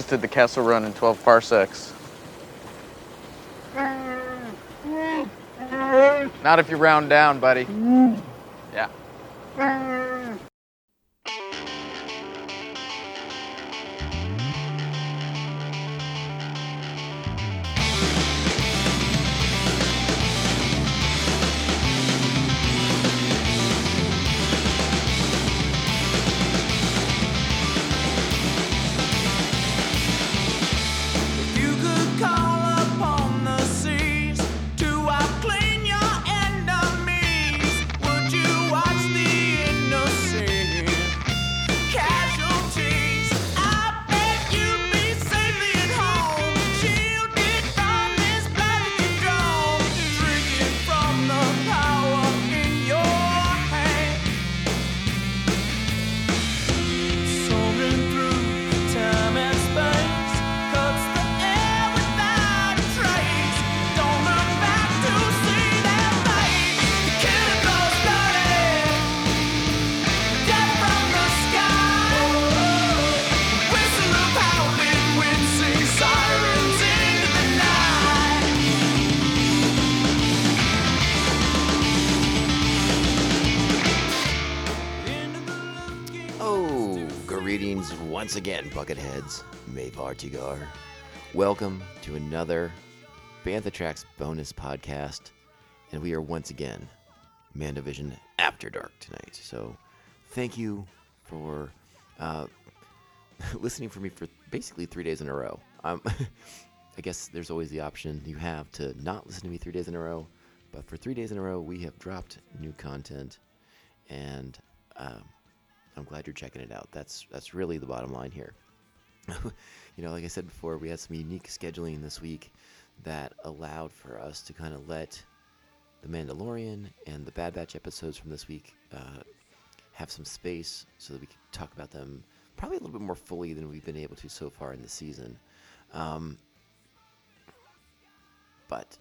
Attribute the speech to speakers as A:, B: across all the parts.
A: Just did the Kessel run in 12 parsecs. Not if you round down, buddy. Yeah.
B: Once again, Bucketheads. Mayvar Tigar. Welcome to another Bantha Tracks bonus podcast. And we are once again Mando Vision After Dark tonight. So thank you for uh, listening for me for basically three days in a row. Um, I guess there's always the option you have to not listen to me three days in a row. But for three days in a row, we have dropped new content. And um, I'm glad you're checking it out. That's that's really the bottom line here. you know, like I said before, we had some unique scheduling this week that allowed for us to kind of let the Mandalorian and the Bad Batch episodes from this week uh, have some space so that we could talk about them probably a little bit more fully than we've been able to so far in the season. Um, but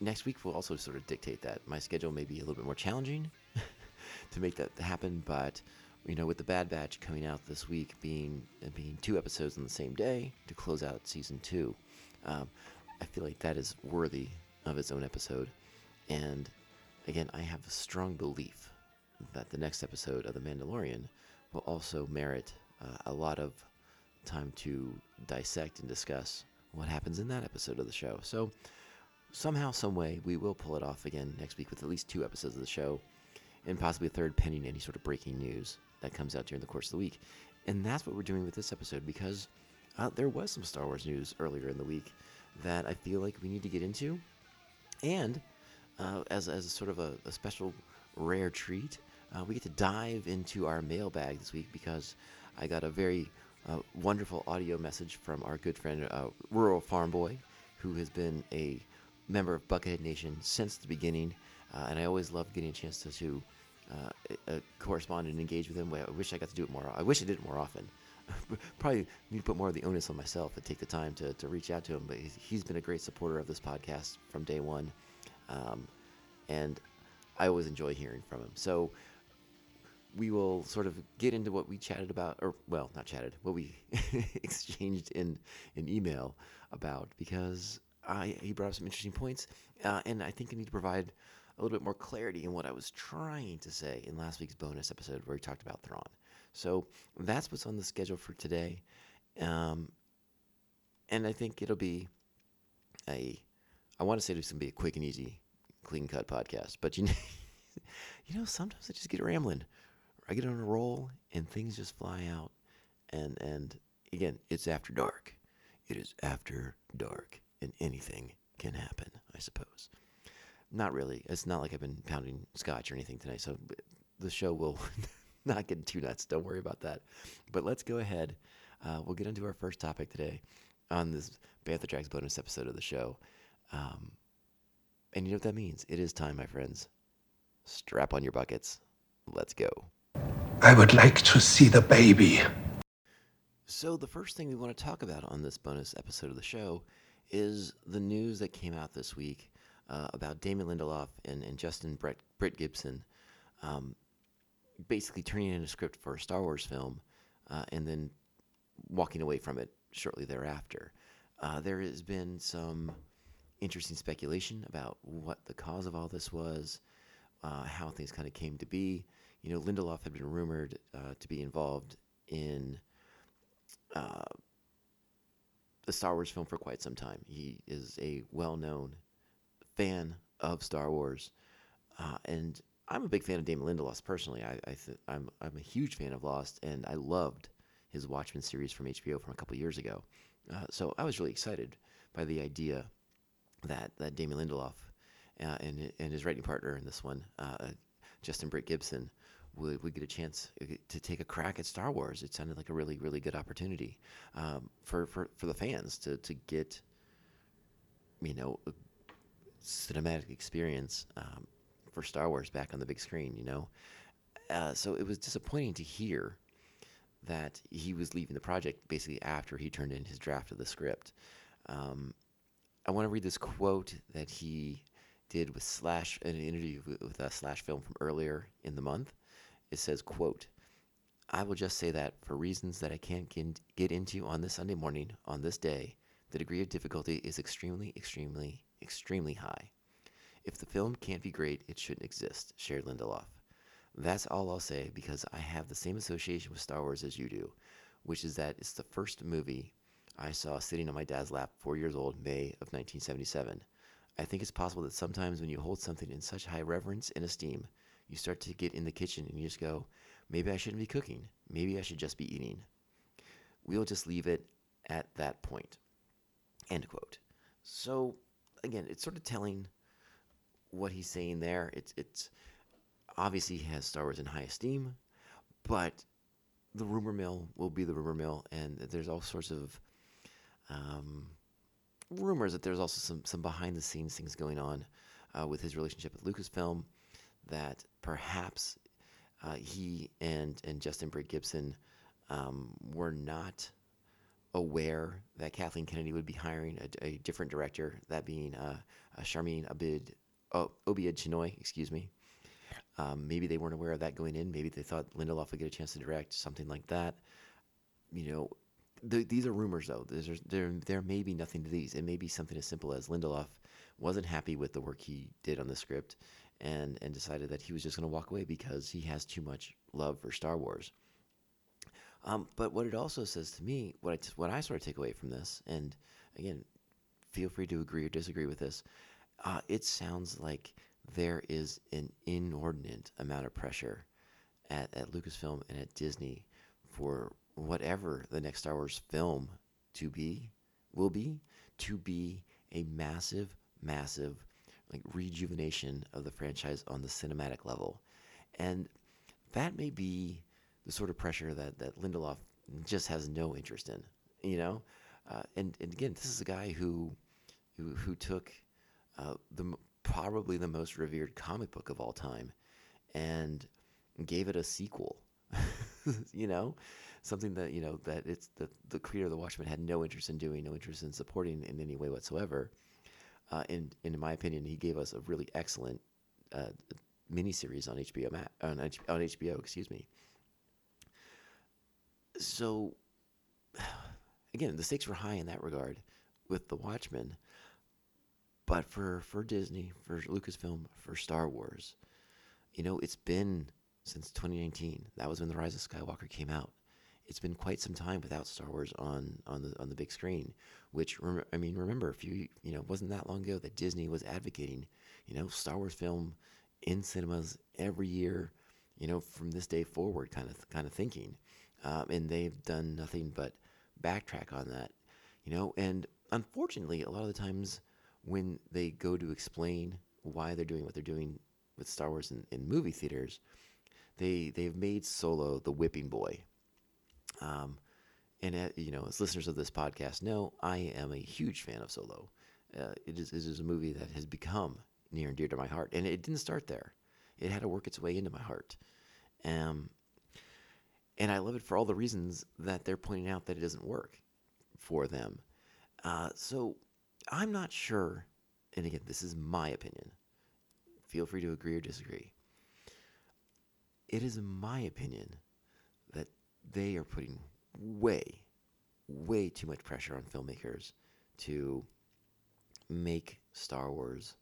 B: next week will also sort of dictate that. My schedule may be a little bit more challenging to make that happen, but you know, with the Bad Batch coming out this week, being being two episodes on the same day to close out season two, um, I feel like that is worthy of its own episode. And again, I have a strong belief that the next episode of The Mandalorian will also merit uh, a lot of time to dissect and discuss what happens in that episode of the show. So somehow, some way, we will pull it off again next week with at least two episodes of the show, and possibly a third, pending any sort of breaking news that comes out during the course of the week. And that's what we're doing with this episode because uh, there was some Star Wars news earlier in the week that I feel like we need to get into, and uh, as as a sort of a, a special rare treat, uh, we get to dive into our mailbag this week because I got a very uh, wonderful audio message from our good friend uh, Rural Farm Boy, who has been a member of Buckethead Nation since the beginning, uh, and I always love getting a chance to, to uh, uh, correspond and engage with him. I wish I got to do it more. I wish I did it more often. Probably need to put more of the onus on myself and take the time to, to reach out to him. But he's, he's been a great supporter of this podcast from day one, um, and I always enjoy hearing from him. So we will sort of get into what we chatted about, or well, not chatted, what we exchanged in an email about, because I he brought up some interesting points, uh, and I think I need to provide a little bit more clarity in what I was trying to say in last week's bonus episode where we talked about Thrawn. So that's what's on the schedule for today, um, and I think it'll be a. I want to say this going to be a quick and easy, clean cut podcast, but you know, you know, sometimes I just get rambling. I get on a roll and things just fly out. And and again, it's after dark. It is after dark, and anything can happen. I suppose. Not really. It's not like I've been pounding scotch or anything tonight, so the show will not get too nuts. Don't worry about that. But let's go ahead. Uh, we'll get into our first topic today on this Bantha Tracks bonus episode of the show. Um, and you know what that means? It is time, my friends. Strap on your buckets. Let's go.
C: I would like to see the baby.
B: So, the first thing we want to talk about on this bonus episode of the show is the news that came out this week uh, about Damon Lindelof and, and Justin Brett, Britt Gibson um, basically turning in a script for a Star Wars film uh, and then walking away from it shortly thereafter. Uh, there has been some interesting speculation about what the cause of all this was, uh, how things kind of came to be. You know, Lindelof had been rumored uh, to be involved in uh, the Star Wars film for quite some time. He is a well known fan of Star Wars. Uh, and I'm a big fan of Damon Lindelof personally. I, I th- I'm, I'm a huge fan of Lost, and I loved his Watchmen series from HBO from a couple years ago. Uh, so I was really excited by the idea that, that Damon Lindelof uh, and, and his writing partner in this one, uh, Justin Britt Gibson, would, would get a chance uh, to take a crack at Star Wars. It sounded like a really, really good opportunity um, for, for, for the fans to, to get, you know, cinematic experience um, for Star Wars back on the big screen, you know? Uh, so it was disappointing to hear that he was leaving the project basically after he turned in his draft of the script. Um, I want to read this quote that he did with Slash in an interview with, uh, Slash Film from earlier in the month. It says, "quote I will just say that for reasons that I can't get into on this Sunday morning on this day, the degree of difficulty is extremely, extremely, extremely high. If the film can't be great, it shouldn't exist," shared Lindelof. That's all I'll say because I have the same association with Star Wars as you do, which is that it's the first movie I saw sitting on my dad's lap, four years old, May of 1977. I think it's possible that sometimes when you hold something in such high reverence and esteem, you start to get in the kitchen and you just go, maybe I shouldn't be cooking. Maybe I should just be eating. We'll just leave it at that point. End quote. So, again, it's sort of telling what he's saying there. It's, it's obviously he has Star Wars in high esteem, but the rumor mill will be the rumor mill, and there's all sorts of um, rumors that there's also some some behind the scenes things going on uh, with his relationship with Lucasfilm, that perhaps uh, he and and Justin Britt Gibson um, were not aware that Kathleen Kennedy would be hiring a, a different director, that being uh, uh, Abid, oh, Obaid-Chinoy, excuse me. Um, maybe they weren't aware of that going in. Maybe they thought Lindelof would get a chance to direct something like that. You know, th- these are rumors, though. There's, there, there may be nothing to these. It may be something as simple as Lindelof wasn't happy with the work he did on the script, and and decided that he was just going to walk away because he has too much love for Star Wars. Um, but what it also says to me, what what I sort of take away from this, and again, feel free to agree or disagree with this. Uh, it sounds like there is an inordinate amount of pressure at, at Lucasfilm and at Disney for whatever the next Star Wars film to be, will be, to be a massive, massive like rejuvenation of the franchise on the cinematic level. And that may be the sort of pressure that, that Lindelof just has no interest in, you know? Uh, and, and again, this is a guy who, who, who took uh, the probably the most revered comic book of all time and gave it a sequel. you know, something that you know that it's the the creator of the Watchmen had no interest in doing, no interest in supporting in any way whatsoever. Uh, and, and in my opinion, he gave us a really excellent uh, miniseries on HBO on, on HBO. Excuse me. So, again, the stakes were high in that regard with the Watchmen. But for, for Disney, for Lucasfilm, for Star Wars, you know, it's been since 2019. That was when The Rise of Skywalker came out. It's been quite some time without Star Wars on, on the on the big screen. Which rem- I mean, remember a few you know wasn't that long ago that Disney was advocating, you know, Star Wars film in cinemas every year, you know, from this day forward, kind of kind of thinking, um, and they've done nothing but backtrack on that, you know, and unfortunately, a lot of the times when they go to explain why they're doing what they're doing with Star Wars in, in movie theaters, they they've made Solo the whipping boy. Um, and uh, you know, as listeners of this podcast know, I am a huge fan of Solo. Uh, it is it is a movie that has become near and dear to my heart, and it didn't start there. It had to work its way into my heart. Um, and I love it for all the reasons that they're pointing out that it doesn't work for them. Uh, so I'm not sure, and again, this is my opinion. Feel free to agree or disagree. It is my opinion that they are putting way, way too much pressure on filmmakers to make Star Wars,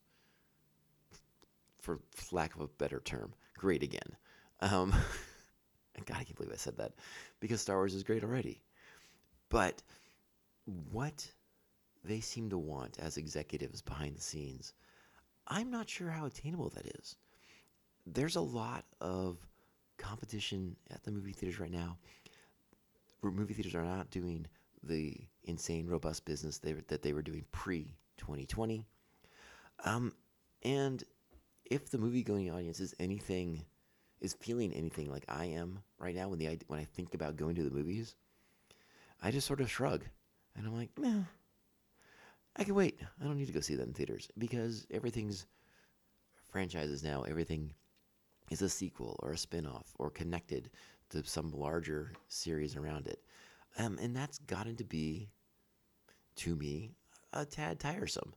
B: for lack of a better term, great again. Um, God, I can't believe I said that because Star Wars is great already. But what they seem to want as executives behind the scenes, I'm not sure how attainable that is. There's a lot of competition at the movie theaters right now. Movie theaters are not doing the insane, robust business they, that they were doing pre 2020. Um, and if the movie going audience is anything, is feeling anything like I am right now when the when I think about going to the movies, I just sort of shrug, and I'm like, no, I can wait. I don't need to go see that in theaters because everything's franchises now. Everything is a sequel or a spin-off or connected to some larger series around it. Um, and that's gotten to be, to me, a tad tiresome.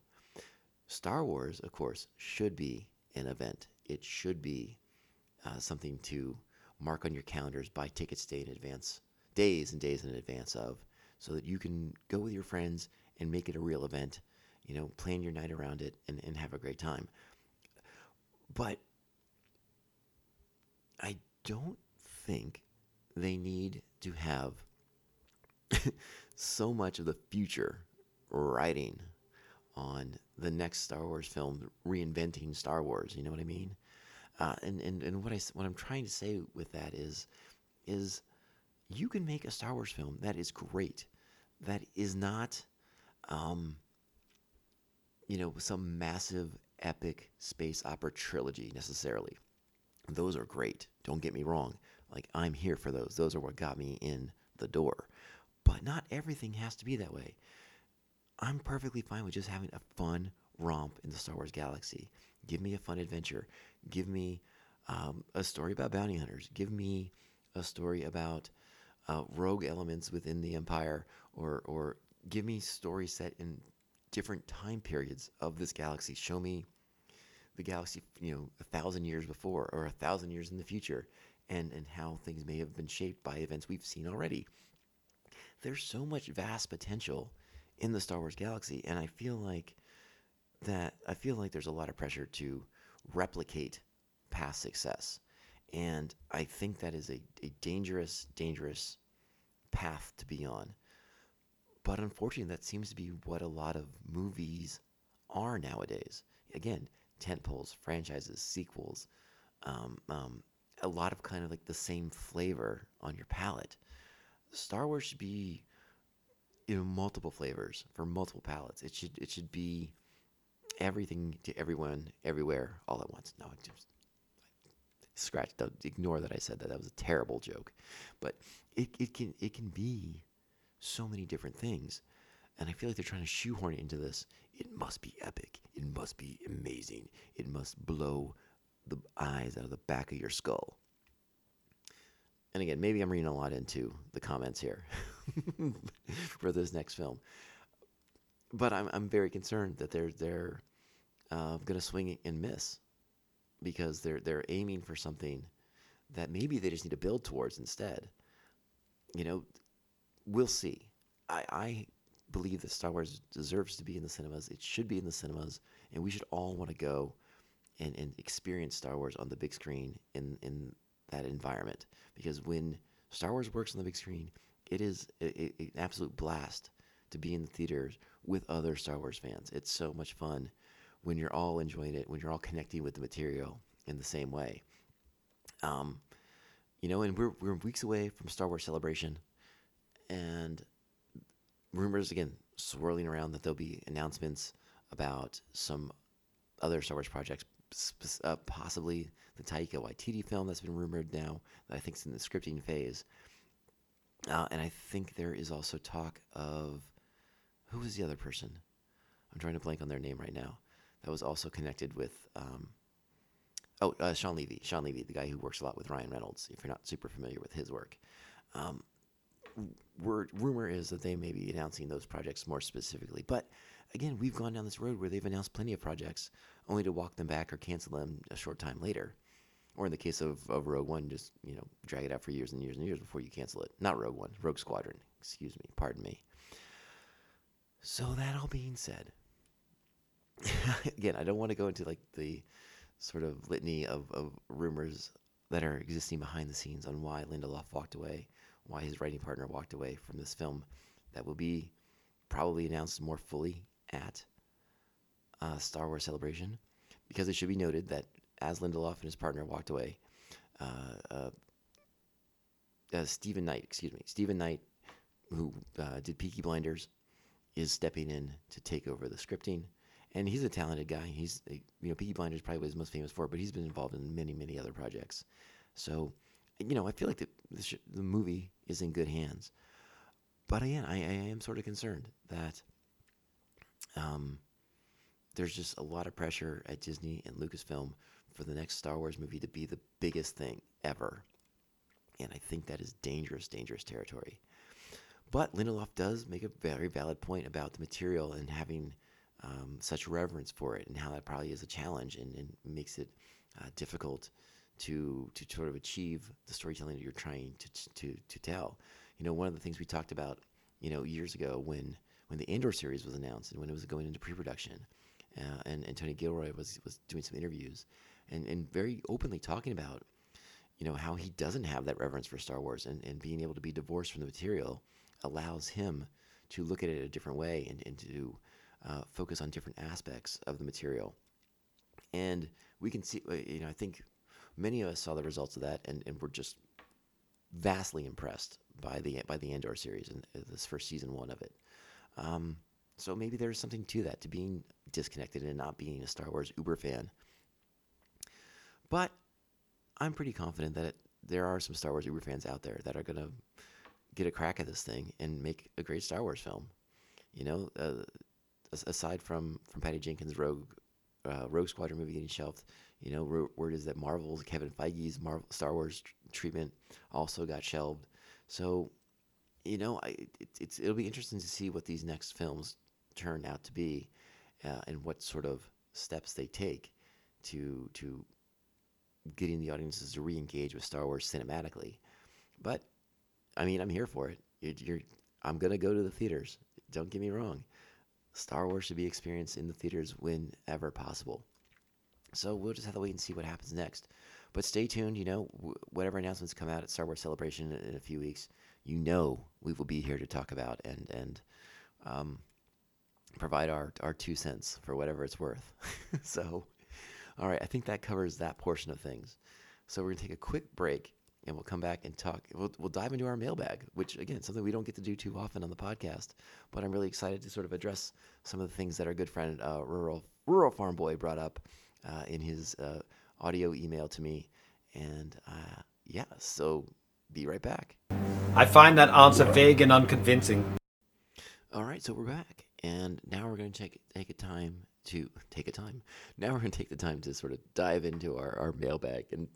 B: Star Wars, of course, should be an event. It should be uh, something to mark on your calendars, buy tickets day in advance, days and days in advance of, so that you can go with your friends and make it a real event. You know, plan your night around it and, and have a great time. But I don't think they need to have so much of the future riding on the next Star Wars film, reinventing Star Wars. You know what I mean? Uh, and and and what I what I'm trying to say with that is, is you can make a Star Wars film that is great, that is not, um, you know, some massive epic space opera trilogy necessarily. Those are great. Don't get me wrong. Like I'm here for those. Those are what got me in the door. But not everything has to be that way. I'm perfectly fine with just having a fun romp in the Star Wars galaxy. Give me a fun adventure. Give me um, a story about bounty hunters. Give me a story about uh, rogue elements within the Empire, or or give me stories set in different time periods of this galaxy. Show me the galaxy, you know, a thousand years before or a thousand years in the future, and and how things may have been shaped by events we've seen already. There's so much vast potential in the Star Wars galaxy, and I feel like that I feel like there's a lot of pressure to replicate past success, and I think that is a, a dangerous, dangerous path to be on. But unfortunately, that seems to be what a lot of movies are nowadays. Again, tentpoles, franchises, sequels, um, um, a lot of kind of like the same flavor on your palate. Star Wars should be, you know, multiple flavors for multiple palates. It should it should be everything to everyone, everywhere, all at once. No, just scratch. Ignore that I said that. That was a terrible joke, but it, it can it can be so many different things, and I feel like they're trying to shoehorn it into this. It must be epic. It must be amazing. It must blow the eyes out of the back of your skull. And again, maybe I'm reading a lot into the comments here for this next film, but I'm I'm very concerned that they're they're uh, going to swing and miss because they're they're aiming for something that maybe they just need to build towards instead. You know, we'll see. I, I believe that Star Wars deserves to be in the cinemas. It should be in the cinemas, and we should all want to go and, and experience Star Wars on the big screen in in that environment. Because when Star Wars works on the big screen, it is a, a- an absolute blast to be in the theaters with other Star Wars fans. It's so much fun when you're all enjoying it, when you're all connecting with the material in the same way. Um, you know, and we're we're weeks away from Star Wars Celebration, and rumors again swirling around that there'll be announcements about some other Star Wars projects, uh, possibly the Taika Waititi film that's been rumored now that I think is in the scripting phase. Uh, and I think there is also talk of who was the other person? I'm trying to blank on their name right now. That was also connected with. Um, oh, uh, Shawn Levy. Shawn Levy, the guy who works a lot with Ryan Reynolds. If you're not super familiar with his work, um, word rumor is that they may be announcing those projects more specifically. But again, we've gone down this road where they've announced plenty of projects only to walk them back or cancel them a short time later. or in the case of, of Rogue One, just you know drag it out for years and years and years before you cancel it. Not Rogue One, Rogue Squadron. Excuse me, pardon me. So that all being said, again, I don't want to go into like the sort of litany of, of rumors that are existing behind the scenes on why Lindelof walked away, why his writing partner walked away from this film that will be probably announced more fully at uh, Star Wars Celebration. Because it should be noted that as Lindelof and his partner walked away, uh, uh, uh, Steven Knight, excuse me, Steven Knight, who uh, did Peaky Blinders, is stepping in to take over the scripting. And he's a talented guy. He's, you know, Peaky Blinders probably what he's most famous for, but he's been involved in many, many other projects. So, you know, I feel like the the, the movie is in good hands. But again, I, I am sort of concerned that um, there's just a lot of pressure at Disney and Lucasfilm for the next Star Wars movie to be the biggest thing ever. And I think that is dangerous, dangerous territory. But Lindelof does make a very valid point about the material and having um, such reverence for it, and how that probably is a challenge and, and makes it uh, difficult to to sort of achieve the storytelling that you're trying to to to tell. You know, one of the things we talked about, you know, years ago when when the Andor series was announced and when it was going into pre-production, uh, and and Tony Gilroy was was doing some interviews, and and very openly talking about, you know, how he doesn't have that reverence for Star Wars, and and being able to be divorced from the material allows him to look at it a different way and and to uh, focus on different aspects of the material. And we can see, uh, you know, I think many of us saw the results of that and, and were just vastly impressed by the by the Andor series and uh, this first season one of it. Um, so maybe there's something to that, to being disconnected and not being a Star Wars uber fan. But I'm pretty confident that it, there are some Star Wars uber fans out there that are going to get a crack at this thing and make a great Star Wars film. You know, uh, aside from from Patty Jenkins' Rogue uh, Rogue Squadron movie getting shelved, you know, word is that Marvel's Kevin Feige's Marvel Star Wars tr- treatment also got shelved. So, you know, I, it, it's it'll be interesting to see what these next films turn out to be, uh, and what sort of steps they take to to getting the audiences to re-engage with Star Wars cinematically. But I mean, I'm here for it. You're, you're I'm gonna go to the theaters. Don't get me wrong. Star Wars should be experienced in the theaters whenever possible. So we'll just have to wait and see what happens next. But stay tuned. You know, whatever announcements come out at Star Wars Celebration in, in, a few weeks, you know we will be here to talk about and and um, provide our our two cents for whatever it's worth. so, all right, I think that covers that portion of things. So we're gonna take a quick break and we'll come back and talk. We'll, we'll dive into our mailbag, which again, something we don't get to do too often on the podcast. But I'm really excited to sort of address some of the things that our good friend uh, rural rural farm boy brought up uh, in his uh, audio email to me, and uh, yeah, so be right back.
D: I find that answer vague and unconvincing.
B: All right, so we're back, and now we're going to take take a time to take a time. Now we're going to take the time to sort of dive into our, our mailbag and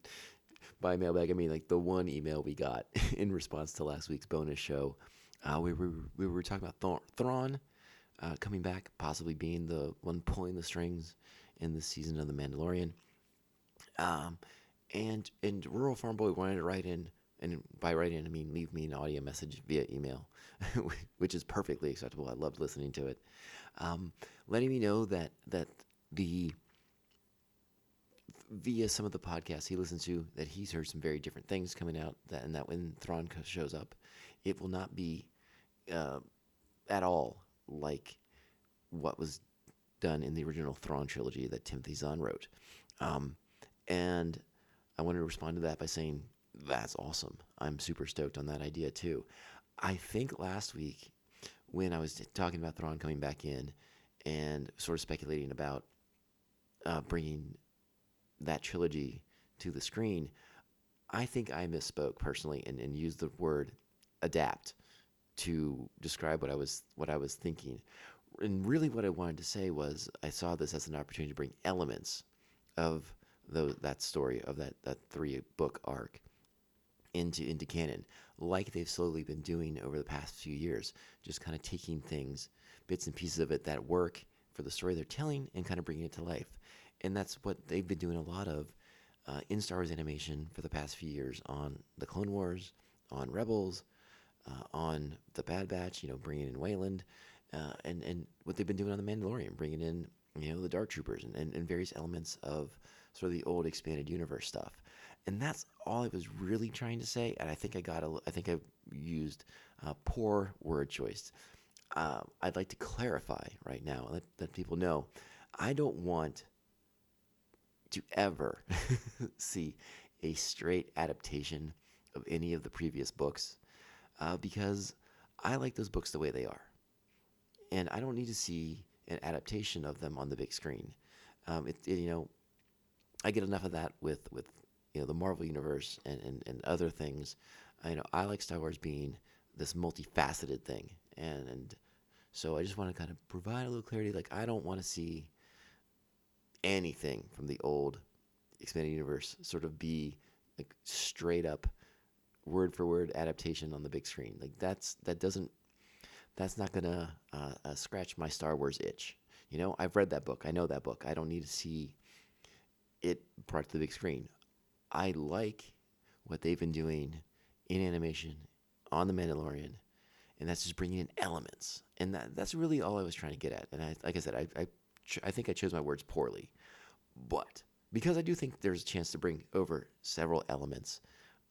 B: by mailbag, I mean like the one email we got in response to last week's bonus show. Uh, we were we were talking about Thrawn uh, coming back, possibly being the one pulling the strings in the season of The Mandalorian. Um, and and rural farm boy wanted to write in, and by write in I mean leave me an audio message via email, which is perfectly acceptable. I loved listening to it, um, letting me know that that the via some of the podcasts he listens to that he's heard some very different things coming out that and that when Thrawn shows up, it will not be uh, at all like what was done in the original Thrawn trilogy that Timothy Zahn wrote. Um, and I wanted to respond to that by saying that's awesome. I'm super stoked on that idea too. I think last week when I was talking about Thrawn coming back in and sort of speculating about uh, bringing that trilogy to the screen, I think I misspoke personally and, and used the word adapt to describe what I was what I was thinking. And really what I wanted to say was I saw this as an opportunity to bring elements of that story of that, that three book arc into into canon, like they've slowly been doing over the past few years, just kind of taking things, bits and pieces of it that work for the story they're telling, and kind of bringing it to life and that's what they've been doing a lot of uh, in Star Wars animation for the past few years on the Clone Wars, on Rebels, uh, on the Bad Batch. You know, bringing in Wayland, uh, and and what they've been doing on the Mandalorian, bringing in you know the Dark Troopers and, and, and various elements of sort of the old expanded universe stuff. And that's all I was really trying to say. And I think I got a, I think I used poor word choice. Uh, I'd like to clarify right now, let, let people know, I don't want to ever see a straight adaptation of any of the previous books uh, because I like those books the way they are. And I don't need to see an adaptation of them on the big screen. Um, it, it, you know, I get enough of that with, with you know, the Marvel Universe and, and, and other things. I know I like Star Wars being this multifaceted thing. And, and so I just want to kind of provide a little clarity. Like, I don't want to see anything from the old expanded universe sort of be like straight up word for word adaptation on the big screen. Like that's that doesn't that's not gonna uh, uh, scratch my Star Wars itch. You know, I've read that book. I know that book. I don't need to see it brought to the big screen. I like what they've been doing in animation on the Mandalorian, and that's just bringing in elements. And that that's really all I was trying to get at. And I, like I said, I I, I think I chose my words poorly, but because I do think there's a chance to bring over several elements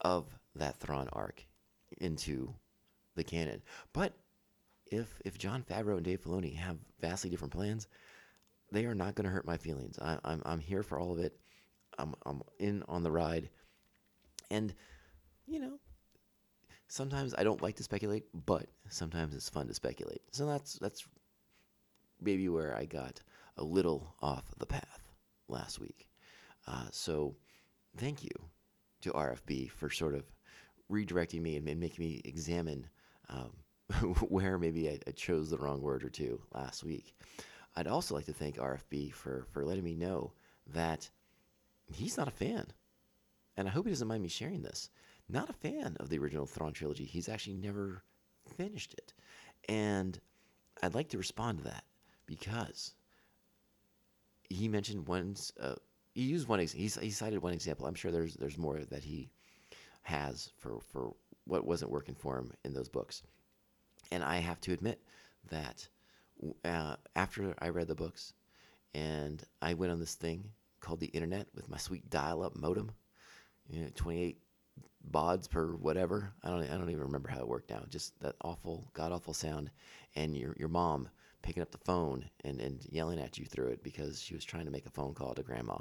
B: of that Thrawn arc into the canon. But if if Jon Favreau and Dave Filoni have vastly different plans, they are not going to hurt my feelings. I, I'm I'm here for all of it. I'm I'm in on the ride, and you know, sometimes I don't like to speculate, but sometimes it's fun to speculate. So that's that's maybe where I got a little off the path last week. Uh, so thank you to RFB for sort of redirecting me and making me examine um, where maybe I, I chose the wrong word or two last week. I'd also like to thank RFB for, for letting me know that he's not a fan. And I hope he doesn't mind me sharing this. Not a fan of the original Thrawn trilogy. He's actually never finished it. And I'd like to respond to that because he mentioned one. Uh, he used one. He's, he cited one example. I'm sure there's there's more that he has for for what wasn't working for him in those books. And I have to admit that uh, after I read the books, and I went on this thing called the internet with my sweet dial-up modem, you know, 28 bauds per whatever. I don't I don't even remember how it worked now. Just that awful, god awful sound, and your your mom picking up the phone and, and yelling at you through it because she was trying to make a phone call to grandma.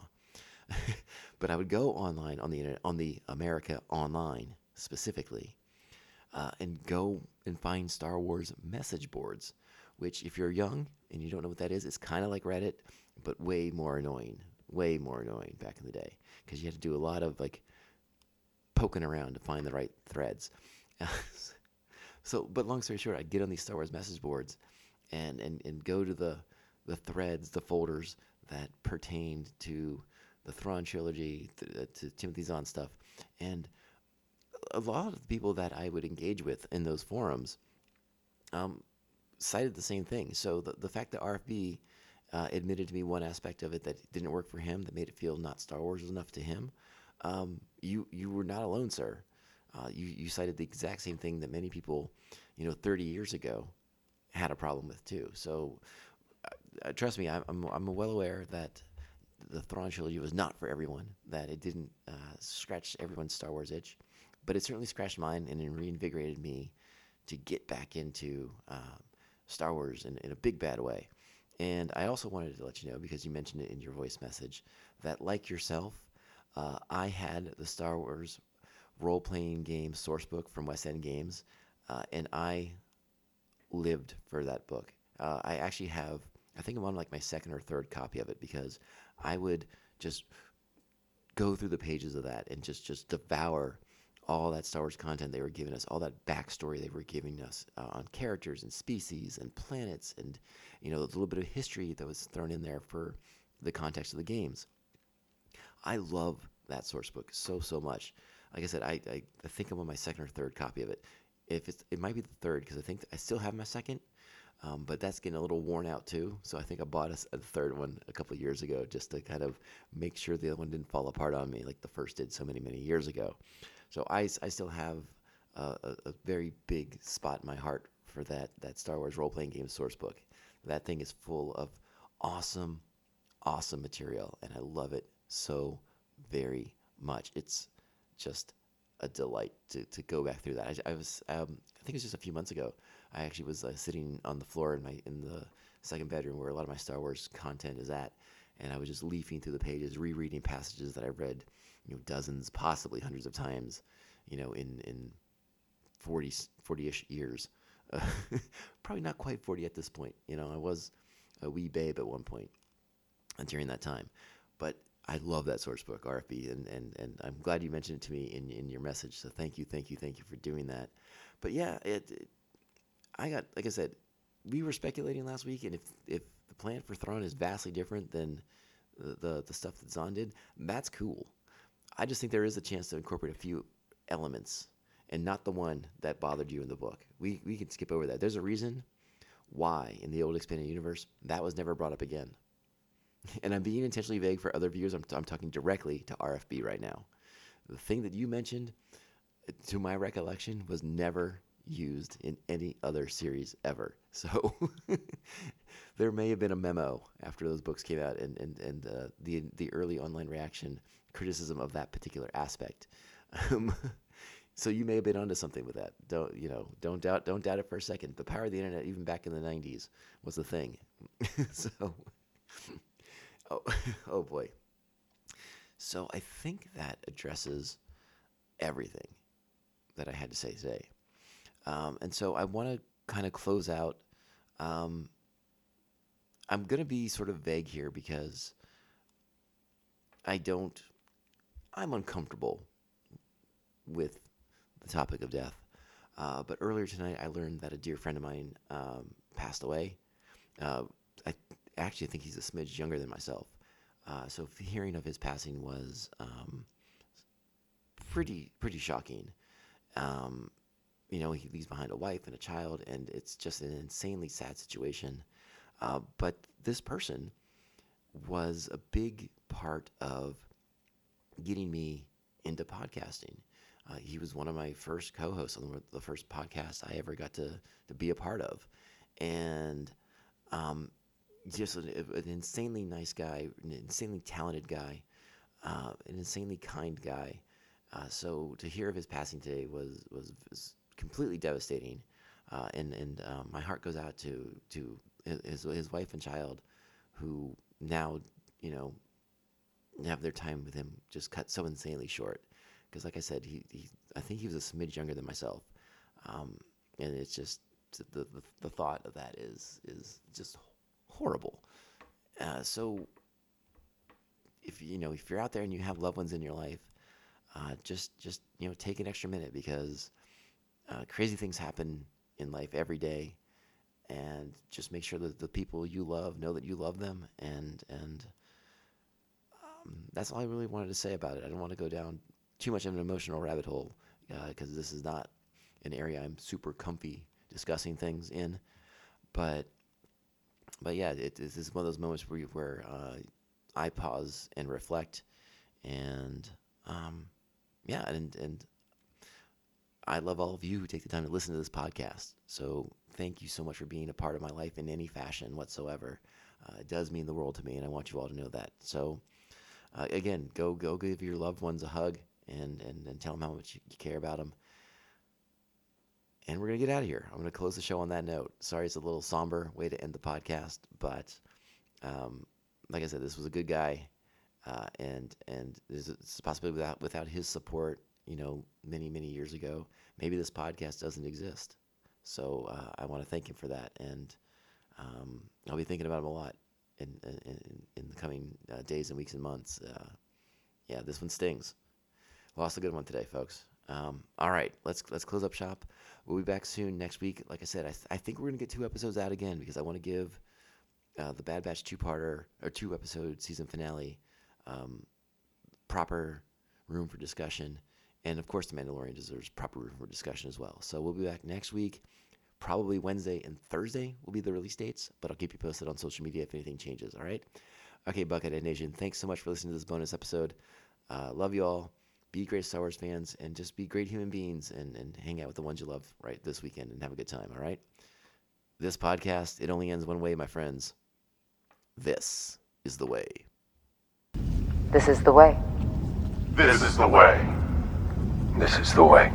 B: but I would go online on the internet on the America Online specifically, uh, and go and find Star Wars message boards. Which, if you're young and you don't know what that is, it's kind of like Reddit, but way more annoying. Way more annoying back in the day because you had to do a lot of like poking around to find the right threads. so, but long story short, I'd get on these Star Wars message boards and, and, and go to the, the threads, the folders that pertained to the Thrawn trilogy, to, to Timothy Zahn stuff. And a lot of the people that I would engage with in those forums um, cited the same thing. So the, the fact that RFB uh, admitted to me one aspect of it that didn't work for him, that made it feel not Star Wars enough to him, um, you you were not alone, sir. Uh, you you cited the exact same thing that many people, you know, 30 years ago, had a problem with too. So, uh, trust me, I'm, I'm I'm well aware that the Thrawn trilogy was not for everyone. That it didn't uh, scratch everyone's Star Wars itch, but it certainly scratched mine and it reinvigorated me to get back into um, Star Wars in, in a big bad way. And I also wanted to let you know because you mentioned it in your voice message that, like yourself, uh, I had the Star Wars role playing game source book from West End Games, uh, and I lived for that book. Uh, I actually have, I think I'm on like my second or third copy of it because I would just go through the pages of that and just just devour all that Star Wars content they were giving us, all that backstory they were giving us uh, on characters and species and planets, and you know a little bit of history that was thrown in there for the context of the games. I love that source book so so much. Like I said, I, I, I think I'm on my second or third copy of it. If it's it might be the third because I think I still have my second, Um, but that's getting a little worn out too. So I think I bought a third one a couple years ago just to kind of make sure the other one didn't fall apart on me like the first did so many, many years ago. So I I still have a, a, a very big spot in my heart for that, that Star Wars role playing game source book. That thing is full of awesome, awesome material, and I love it so very much. It's just a delight to, to go back through that. I, I was, um, I think it was just a few months ago. I actually was uh, sitting on the floor in my in the second bedroom where a lot of my Star Wars content is at, and I was just leafing through the pages, rereading passages that I read, you know, dozens, possibly hundreds of times, you know, in in 40 40ish years. Uh, probably not quite 40 at this point. You know, I was a wee babe at one point during that time. But I love that source book, RFB, and, and, and I'm glad you mentioned it to me in, in your message. So thank you, thank you, thank you for doing that. But yeah, it, it I got like I said, we were speculating last week, and if if the plan for Thrawn is vastly different than the, the the stuff that Zahn did, that's cool. I just think there is a chance to incorporate a few elements, and not the one that bothered you in the book. We we can skip over that. There's a reason why in the old expanded universe that was never brought up again. And I'm being intentionally vague for other viewers. I'm, I'm talking directly to RFB right now. The thing that you mentioned, to my recollection, was never used in any other series ever. So there may have been a memo after those books came out and, and, and uh, the, the early online reaction criticism of that particular aspect. Um, so you may have been onto something with that. Don't you know? Don't doubt. Don't doubt it for a second. The power of the internet, even back in the '90s, was the thing. so, oh, oh boy. So I think that addresses everything that I had to say today. Um, and so I want to kind of close out. Um, I'm going to be sort of vague here because I don't, I'm uncomfortable with the topic of death. Uh, but earlier tonight, I learned that a dear friend of mine um, passed away. Uh, I actually I think he's a smidge younger than myself. Uh, so hearing of his passing was um, pretty pretty shocking. Um, you know, he leaves behind a wife and a child, and it's just an insanely sad situation. Uh, but this person was a big part of getting me into podcasting. Uh, he was one of my first co-hosts on the, the first podcast I ever got to to be a part of, and um, just an, an insanely nice guy, an insanely talented guy, uh, an insanely kind guy. Uh, so to hear of his passing today was was, was completely devastating, uh, and and um, my heart goes out to to his his wife and child, who now you know have their time with him just cut so insanely short. Because like I said, he, he I think he was a smidge younger than myself, um, and it's just the, the the thought of that is is just horrible. Uh, so if you know if you're out there and you have loved ones in your life, uh, just just you know take an extra minute because uh, crazy things happen in life every day, and just make sure that the people you love know that you love them, and and um, that's all I really wanted to say about it. I don't want to go down too much of an emotional rabbit hole because this is not an area I'm super comfy discussing things in, but but yeah, it, this is one of those moments where you, where uh, I pause and reflect, and um, yeah, and and I love all of you who take the time to listen to this podcast. So thank you so much for being a part of my life in any fashion whatsoever. Uh, it does mean the world to me, and I want you all to know that. So uh, again, go go give your loved ones a hug and and, and tell them how much you care about them. And we're gonna get out of here. I'm gonna close the show on that note. Sorry, it's a little somber way to end the podcast, but um, like I said, this was a good guy, uh, and and there's a possibility without without his support, you know, many many years ago, maybe this podcast doesn't exist. So uh, I want to thank him for that, and um, I'll be thinking about him a lot in in, in the coming uh, days and weeks and months. Uh, yeah, this one stings. Lost a good one today, folks. Um, all right, let's let's close up shop. We'll be back soon next week. Like I said, I, th- I think we're gonna get two episodes out again because I want to give uh, the Bad Batch two-parter or two-episode season finale um, proper room for discussion, and of course, The Mandalorian deserves proper room for discussion as well. So we'll be back next week Probably Wednesday and Thursday will be the release dates, but I'll keep you posted on social media if anything changes. All right. Okay, Buckethead Nation. Thanks so much for listening to this bonus episode. Uh, love you all. Be great Star Wars fans and just be great human beings and, and hang out with the ones you love right this weekend and have a good time. All right. This podcast, it only ends one way, my friends. This is the way.
E: This is the way.
C: This is the way. This is the way.